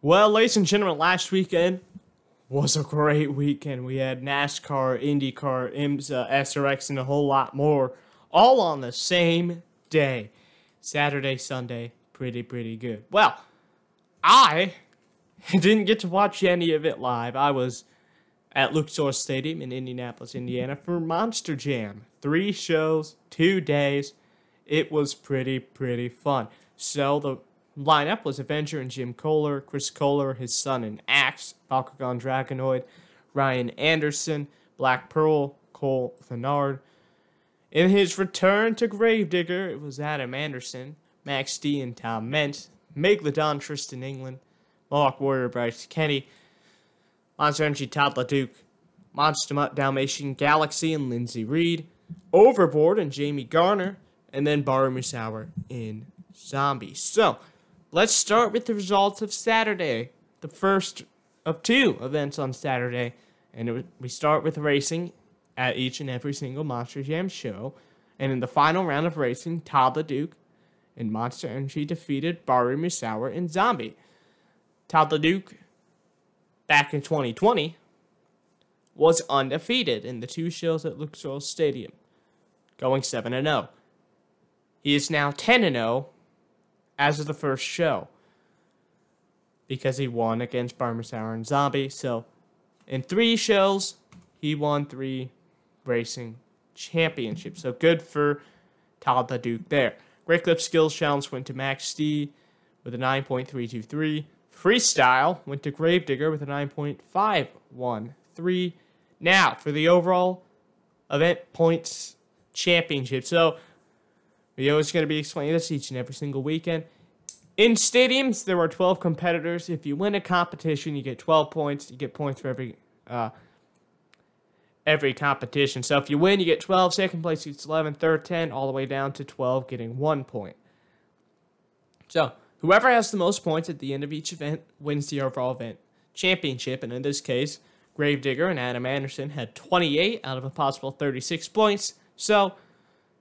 Well, ladies and gentlemen, last weekend was a great weekend. We had NASCAR, IndyCar, IMSA, SRX, and a whole lot more, all on the same day. Saturday, Sunday, pretty, pretty good. Well, I didn't get to watch any of it live. I was at Lucas Oil Stadium in Indianapolis, Indiana for Monster Jam. Three shows, two days. It was pretty, pretty fun. So the lineup was Avenger and Jim Koehler, Chris Koehler, his son and Axe, Bakugan Dragonoid, Ryan Anderson, Black Pearl, Cole Thenard. In his return to Gravedigger, it was Adam Anderson, Max D and Tom Meents, Megalodon Tristan England, Mohawk Warrior Bryce Kenny, Monster Energy Todd LeDuc, Monster Mutt Dalmatian Galaxy and Lindsay Reed, Overboard and Jamie Garner, and then Bari Musawwir in Zombie. So, let's start with the results of Saturday, the first of two events on Saturday. And we start with racing at each and every single Monster Jam show. And in the final round of racing, Todd LeDuc and Monster Energy defeated Bari Musawwir in Zombie. Todd LeDuc, back in 2020, was undefeated in the two shows at Lucas Oil Stadium, going 7 0. He is now 10 0 as of the first show because he won against Bari and Zombie. So, in three shows, he won three racing championships. So, good for Todd LeDuc there. Great Clip Skills Challenge went to Max D with a 9.323. Freestyle went to Gravedigger with a 9.513. Now, for the overall event points championship. So, we always going to be explaining this each and every single weekend. In stadiums, there are 12 competitors. If you win a competition, you get 12 points. You get points for every uh, every competition. So if you win, you get 12. Second place gets 11. Third, 10. All the way down to 12, getting one point. So whoever has the most points at the end of each event wins the overall event championship. And in this case, Gravedigger and Adam Anderson had 28 out of a possible 36 points. So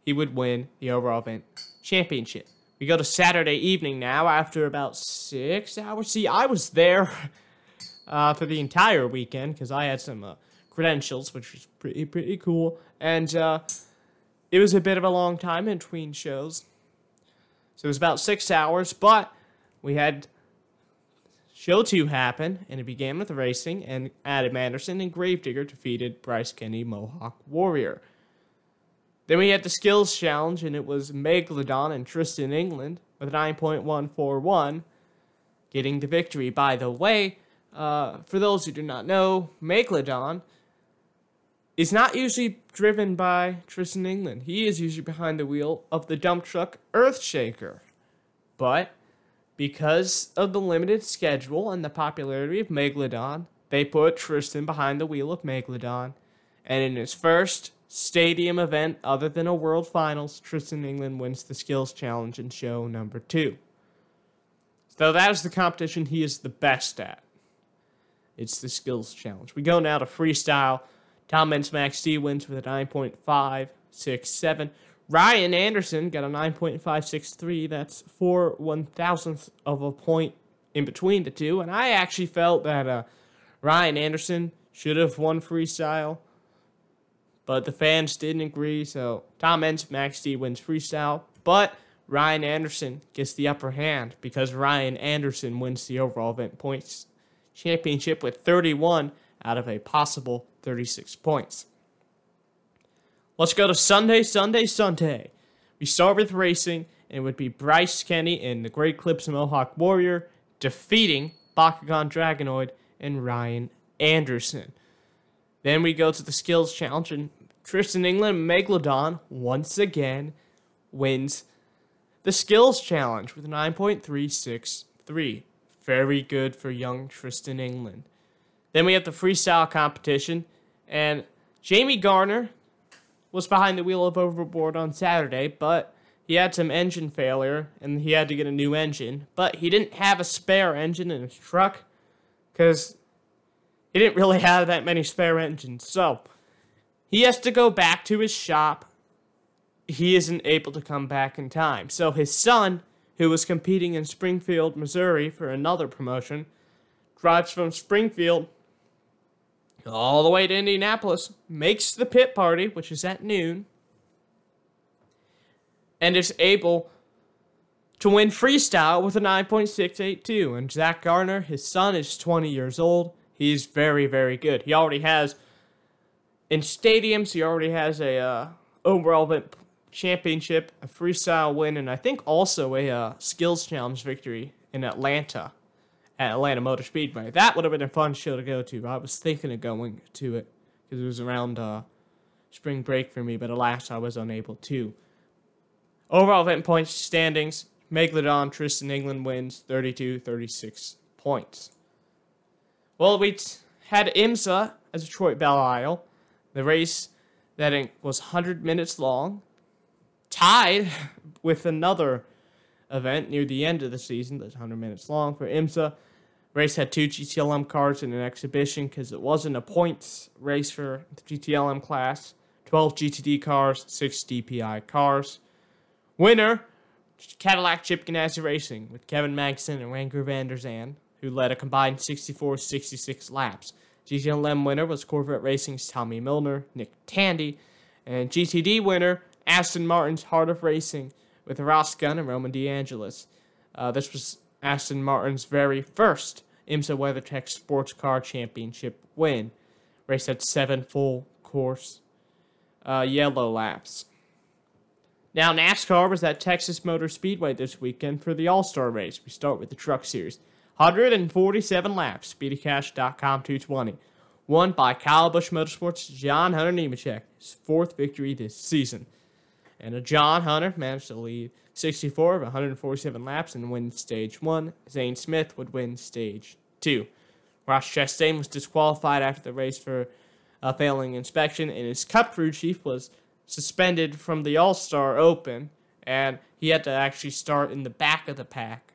he would win the overall event championship. We go to Saturday evening now after about six hours. See, I was there uh, for the entire weekend because I had some uh, credentials, which was pretty, pretty cool. And uh, it was a bit of a long time in between shows. So it was about six hours, but we had show two happen, and it began with racing, and Adam Anderson and Gravedigger defeated Bryce Kenny Mohawk Warrior. Then we had the skills challenge, and it was Megalodon and Tristan England with 9.141 getting the victory. By the way, uh, for those who do not know, Megalodon is not usually driven by Tristan England. He is usually behind the wheel of the dump truck Earthshaker. But because of the limited schedule and the popularity of Megalodon, they put Tristan behind the wheel of Megalodon. And in his first stadium event other than a World Finals, Tristan England wins the Skills Challenge in show number two. So that is the competition he is the best at. It's the Skills Challenge. We go now to freestyle. Tom Meents Max D wins with a 9.567. Ryan Anderson got a 9.563. That's four one thousandths of a point in between the two. And I actually felt that uh, Ryan Anderson should have won freestyle but the fans didn't agree. So Tom Meents, Max D wins freestyle, but Ryan Anderson gets the upper hand because Ryan Anderson wins the overall event points championship with 31 out of a possible 36 points. Let's go to Sunday, Sunday, Sunday. We start with racing, and it would be Bryce Kenny and the Great Clips Mohawk Warrior defeating Bakugan Dragonoid and Ryan Anderson. Then we go to the skills challenge, and Tristan England Megalodon once again wins the skills challenge with 9.363. Very good for young Tristan England. Then we have the freestyle competition, and Jamie Garner was behind the wheel of Overboard on Saturday, but he had some engine failure and he had to get a new engine. But he didn't have a spare engine in his truck because he didn't really have that many spare engines. So he has to go back to his shop. He isn't able to come back in time. So his son, who was competing in Springfield, Missouri for another promotion, drives from Springfield all the way to Indianapolis, makes the pit party, which is at noon, and is able to win freestyle with a 9.682. And Zach Garner, his son, is 20 years old. He's very, very good. He already has, in stadiums, he already has a uh, overall event championship, a freestyle win, and I think also a uh, skills challenge victory in Atlanta at Atlanta Motor Speedway. That would have been a fun show to go to. I was thinking of going to it because it was around uh, spring break for me, but alas, I was unable to. Overall event points standings Megalodon Tristan England wins 32 36 points. Well, we t- had IMSA as Detroit Belle Isle. The race that was 100 minutes long, tied with another event near the end of the season that's 100 minutes long for IMSA. Race had two GTLM cars in an exhibition because it wasn't a points race for the GTLM class. 12 GTD cars, 6 DPI cars. Winner Cadillac Chip Ganassi Racing with Kevin Magnussen and Renger van der Zande, who led a combined 64 66 laps. GTLM winner was Corvette Racing's Tommy Milner, Nick Tandy, and GTD winner Aston Martin's Heart of Racing with Ross Gunn and Roman DeAngelis. Uh, this was Aston Martin's very first IMSA WeatherTech Sports Car Championship win. Race had seven full course uh, yellow laps. Now, NASCAR was at Texas Motor Speedway this weekend for the All Star race. We start with the Truck Series. 147 laps, SpeedyCash.com 220. Won by Kyle Busch Motorsports' John Hunter Nemechek, fourth victory this season. And John Hunter managed to lead 64 of 147 laps and win stage one. Zane Smith would win stage two. Ross Chastain was disqualified after the race for a failing inspection, and his cup crew chief was suspended from the All Star Open, and he had to actually start in the back of the pack.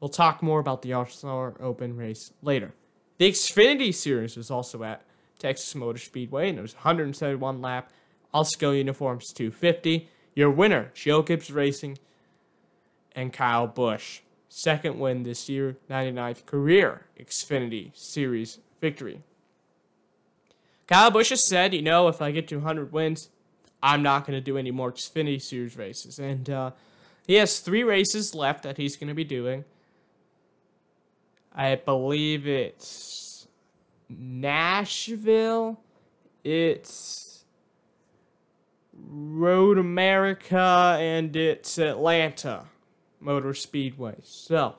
We'll talk more about the Star Open race later. The Xfinity Series was also at Texas Motor Speedway, and it was 171 lap Alsco Uniforms 250. Your winner, Joe Gibbs Racing and Kyle Busch. Second win this year, 99th career Xfinity Series victory. Kyle Busch has said, you know, if I get to 100 wins, I'm not going to do any more Xfinity Series races. And uh, he has three races left that he's going to be doing. I believe it's Nashville. It's Road America and it's Atlanta Motor Speedway. So,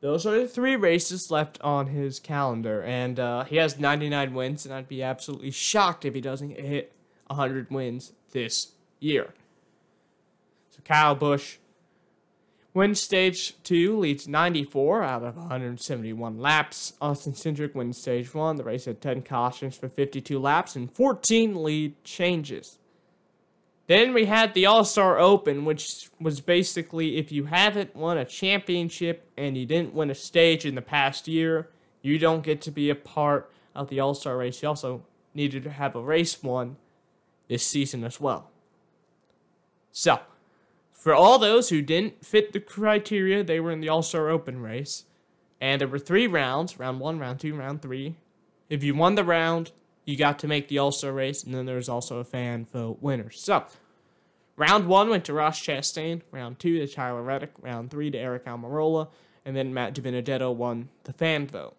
those are the three races left on his calendar. And uh, he has 99 wins, and I'd be absolutely shocked if he doesn't hit 100 wins this year. So Kyle Busch wins stage two, leads 94 out of 171 laps. Austin Cindric wins stage one. The race had 10 cautions for 52 laps and 14 lead changes. Then we had the All Star Open, which was basically if you haven't won a championship and you didn't win a stage in the past year, you don't get to be a part of the All Star race. You also needed to have a race won this season as well. So, for all those who didn't fit the criteria, they were in the All Star Open race. And there were three rounds round one, round two, round three. If you won the round, you got to make the All Star race, and then there was also a fan vote winner. So, round one went to Ross Chastain, round two to Tyler Reddick, round three to Aric Almirola, and then Matt DiBenedetto won the fan vote.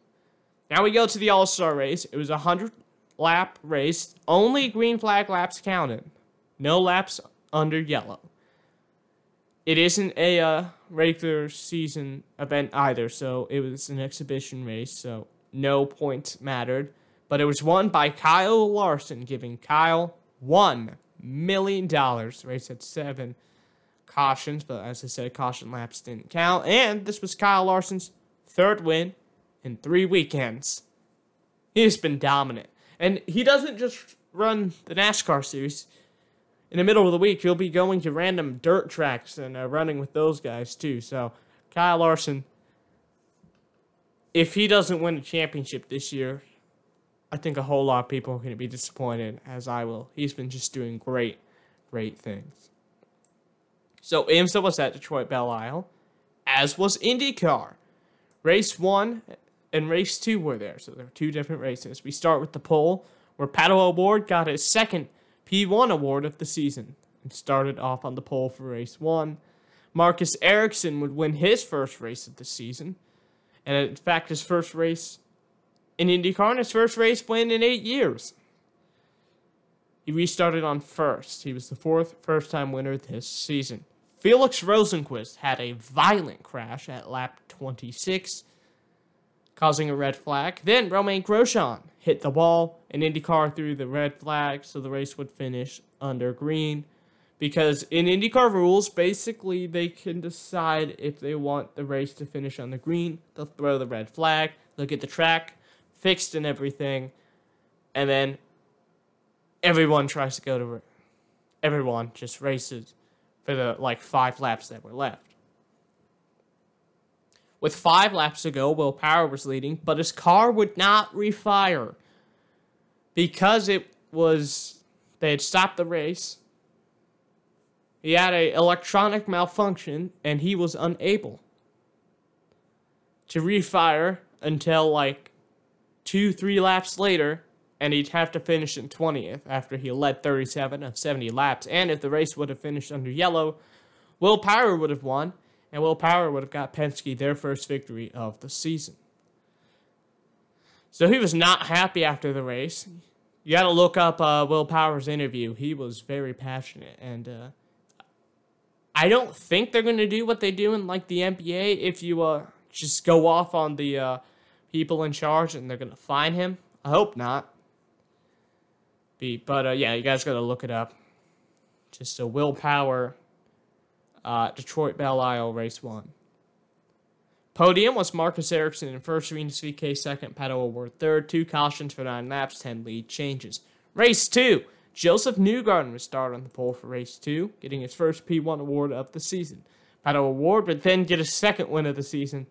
Now we go to the All Star race. It was a 100 lap race, only green flag laps counted. No laps under yellow. It isn't a uh, regular season event either, so it was an exhibition race, so no points mattered. But it was won by Kyle Larson, giving Kyle $1 million. Race had seven cautions, but as I said, caution laps didn't count. And this was Kyle Larson's third win in three weekends. He's been dominant. And he doesn't just run the NASCAR series. In the middle of the week, he'll be going to random dirt tracks and uh, running with those guys too. So, Kyle Larson, if he doesn't win a championship this year, I think a whole lot of people are going to be disappointed, as I will. He's been just doing great, great things. So, IMSA was at Detroit Belle Isle, as was IndyCar. Race one and race two were there. So there were two different races. We start with the pole, where Pato O'Ward got his second P1 award of the season and started off on the pole for race one. Marcus Ericsson would win his first race of the season, and in fact, his first race in IndyCar and his first race win in eight years. He restarted on first. He was the fourth first time winner this season. Felix Rosenqvist had a violent crash at lap 26, causing a red flag. Then Romain Grosjean hit the wall, and IndyCar threw the red flag so the race would finish under green. Because in IndyCar rules, basically they can decide if they want the race to finish on the green, they'll throw the red flag, they'll get the track fixed and everything, and then everyone tries to go to everyone just races for the like five laps that were left. With five laps to go, Will Power was leading, but his car would not refire because it was they had stopped the race. He had a electronic malfunction and he was unable to refire until like two, three laps later, and he'd have to finish in 20th after he led 37 of 70 laps. And if the race would have finished under yellow, Will Power would have won, and Will Power would have got Penske their first victory of the season. So he was not happy after the race. You got to look up uh, Will Power's interview. He was very passionate, and uh, I don't think they're going to do what they do in like the NBA. If you uh, just go off on the uh, people in charge and they're going to fine him, I hope not. Be, but uh, yeah, you guys got to look it up. Just a Will Power uh, Detroit Belle Isle Race 1. Podium was Marcus Ericsson in first, Rinus VeeKay second, Pato O'Ward third, two cautions for nine laps, 10 lead changes. Race 2. Josef Newgarden would start on the pole for race 2, getting his first P1 award of the season. Pato O'Ward would then get his second win of the season,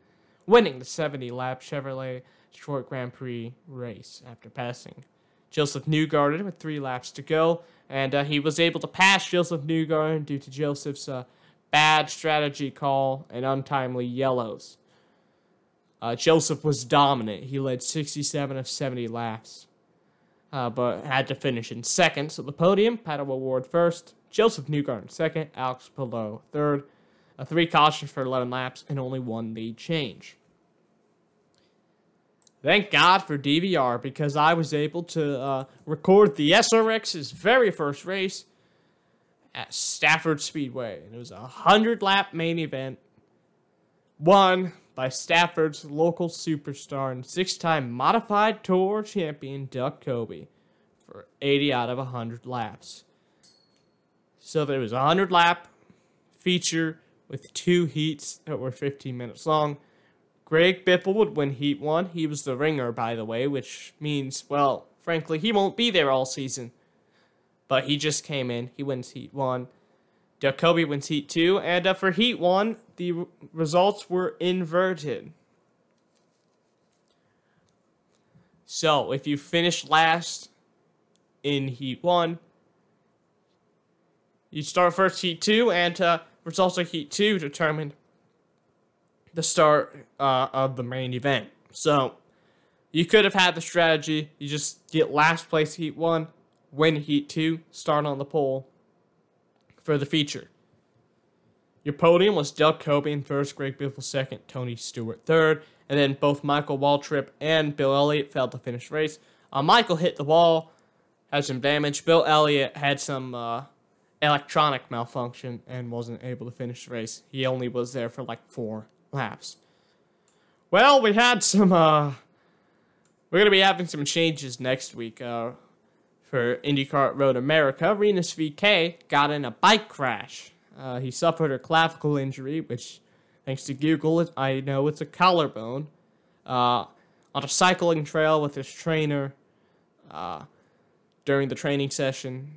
winning the 70 lap Chevrolet Detroit Grand Prix race after passing Josef Newgarden with three laps to go. And uh, he was able to pass Josef Newgarden due to Josef's uh, bad strategy call, and untimely yellows. Uh, Josef was dominant. He led 67 of 70 laps, uh, but had to finish in second. So the podium, Pato O'Ward first, Josef Newgarden second, Alex Palou third. A three cautions for 11 laps and only one lead change. Thank God for DVR because I was able to uh, record the SRX's very first race at Stafford Speedway. And it was a 100 lap main event won by Stafford's local superstar and six time modified tour champion Doug Coby for 80 out of 100 laps. So there was a 100 lap feature with two heats that were 15 minutes long. Greg Biffle would win Heat 1. He was the ringer, by the way, which means, well, frankly, he won't be there all season but he just came in. He wins Heat 1. Jacoby wins Heat 2. And uh, for Heat 1, the r- results were inverted. So if you finish last in Heat 1, you start first Heat 2, and uh, results of Heat 2 determine the start uh, of the main event. So you could have had the strategy, you just get last place Heat 1, win Heat 2, start on the pole for the feature. Your podium was Doug Coby first, Greg Biffle second, Tony Stewart third, and then both Michael Waltrip and Bill Elliott failed to finish race. Uh, Michael hit the wall, had some damage. Bill Elliott had some uh, electronic malfunction and wasn't able to finish the race. He only was there for like four laps. Well, we had some. Uh, we're gonna be having some changes next week. Uh, for IndyCar Road America, Rinus VeeKay got in a bike crash. Uh, he suffered a clavicle injury, which, thanks to Google, I know it's a collarbone, uh, on a cycling trail with his trainer uh, during the training session.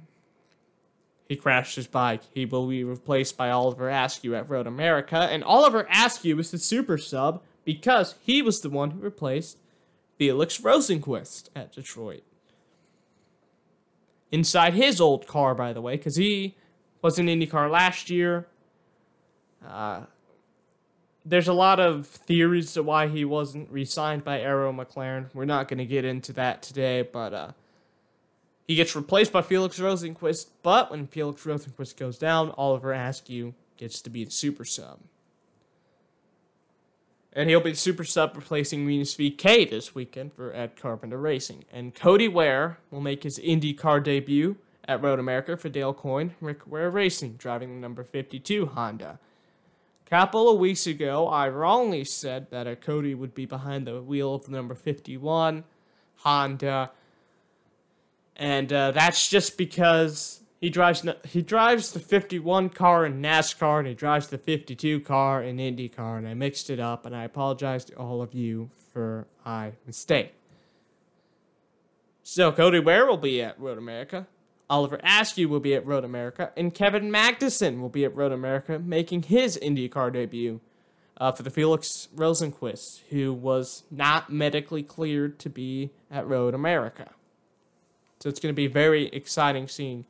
He crashed his bike. He will be replaced by Oliver Askew at Road America, and Oliver Askew is the super sub because he was the one who replaced Felix Rosenqvist at Detroit inside his old car, by the way, because he was in IndyCar last year. Uh, there's a lot of theories to why he wasn't re-signed by Arrow McLaren. We're not going to get into that today, but uh, he gets replaced by Felix Rosenqvist. But when Felix Rosenqvist goes down, Oliver Askew gets to be the super sub. And he'll be super sub replacing Rinus VeeKay this weekend for Ed Carpenter Racing. And Cody Ware will make his IndyCar debut at Road America for Dale Coyne, Rick Ware Racing, driving the number 52 Honda. A couple of weeks ago, I wrongly said that a Cody would be behind the wheel of the number 51 Honda. And uh, that's just because he drives he drives the 51 car in NASCAR and he drives the 52 car in IndyCar and I mixed it up and I apologize to all of you for my mistake. So Cody Ware will be at Road America. Oliver Askew will be at Road America, and Kevin Magnussen will be at Road America, making his IndyCar debut uh, for the Felix Rosenqvist, who was not medically cleared to be at Road America. So it's going to be very exciting seeing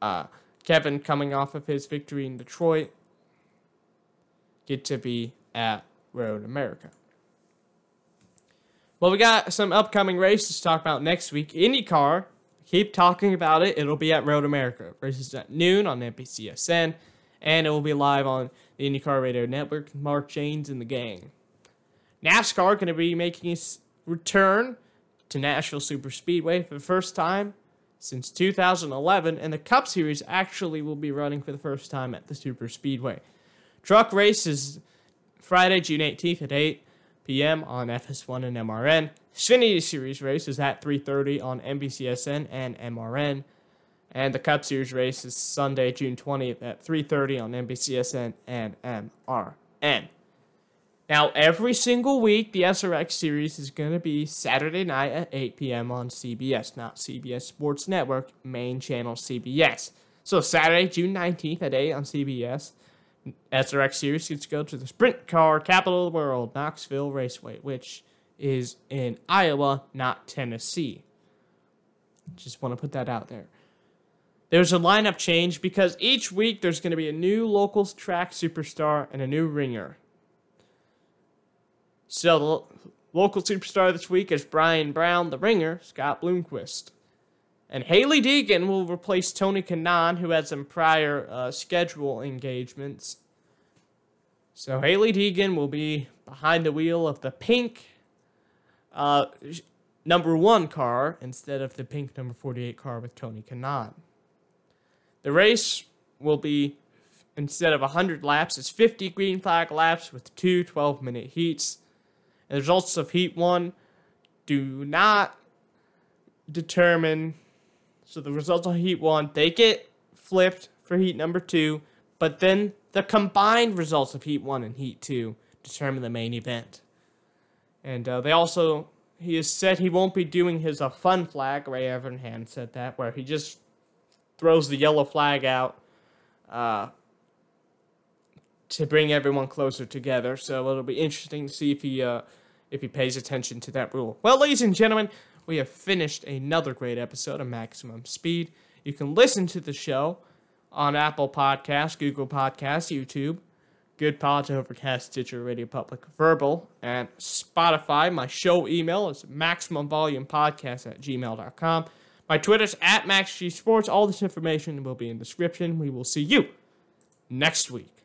uh, Kevin coming off of his victory in Detroit get to be at Road America. Well, we got some upcoming races to talk about next week. IndyCar keep talking about it. It'll be at Road America. Races at noon on NBCSN, and it will be live on the IndyCar Radio Network. Mark Jaynes and the gang. NASCAR going to be making its return to Nashville Super Speedway for the first time since 2011, and the Cup Series actually will be running for the first time at the Super Speedway. Truck race is Friday, June 18th at 8 p.m. on FS1 and MRN. Xfinity Series race is at 3:30 on NBCSN and MRN, and the Cup Series race is Sunday, June 20th at 3:30 on NBCSN and MRN. Now, every single week, the SRX series is going to be Saturday night at 8 p.m. on CBS, not CBS Sports Network, main channel CBS. So, Saturday, June 19th at 8 on CBS, SRX series gets to go to the sprint car capital of the world, Knoxville Raceway, which is in Iowa, not Tennessee. Just want to put that out there. There's a lineup change because each week there's going to be a new local track superstar and a new ringer. So the local superstar this week is Brian Brown, the ringer, Scott Bloomquist. And Hailie Deegan will replace Tony Kanaan, who had some prior uh, schedule engagements. So Hailie Deegan will be behind the wheel of the pink uh, number one car instead of the pink number 48 car with Tony Kanaan. The race will be, instead of 100 laps, it's 50 green flag laps with two 12 minute heats. The results of Heat 1 do not determine. So the results of Heat 1, they get flipped for Heat number 2, but then the combined results of Heat 1 and Heat 2 determine the main event. And uh, they also, he has said he won't be doing his uh, fun flag. Ray Evernham said that, where he just throws the yellow flag out uh, to bring everyone closer together. So it'll be interesting to see if he uh, if he pays attention to that rule. Well, ladies and gentlemen, we have finished another great episode of Maximum Speed. You can listen to the show on Apple Podcasts, Google Podcasts, YouTube, Good Pods, Overcast, Stitcher, Radio Public, Verbal, and Spotify. My show email is maximumvolumepodcast at gmail.com. My Twitter's at MaxGSports. All this information will be in the description. We will see you next week.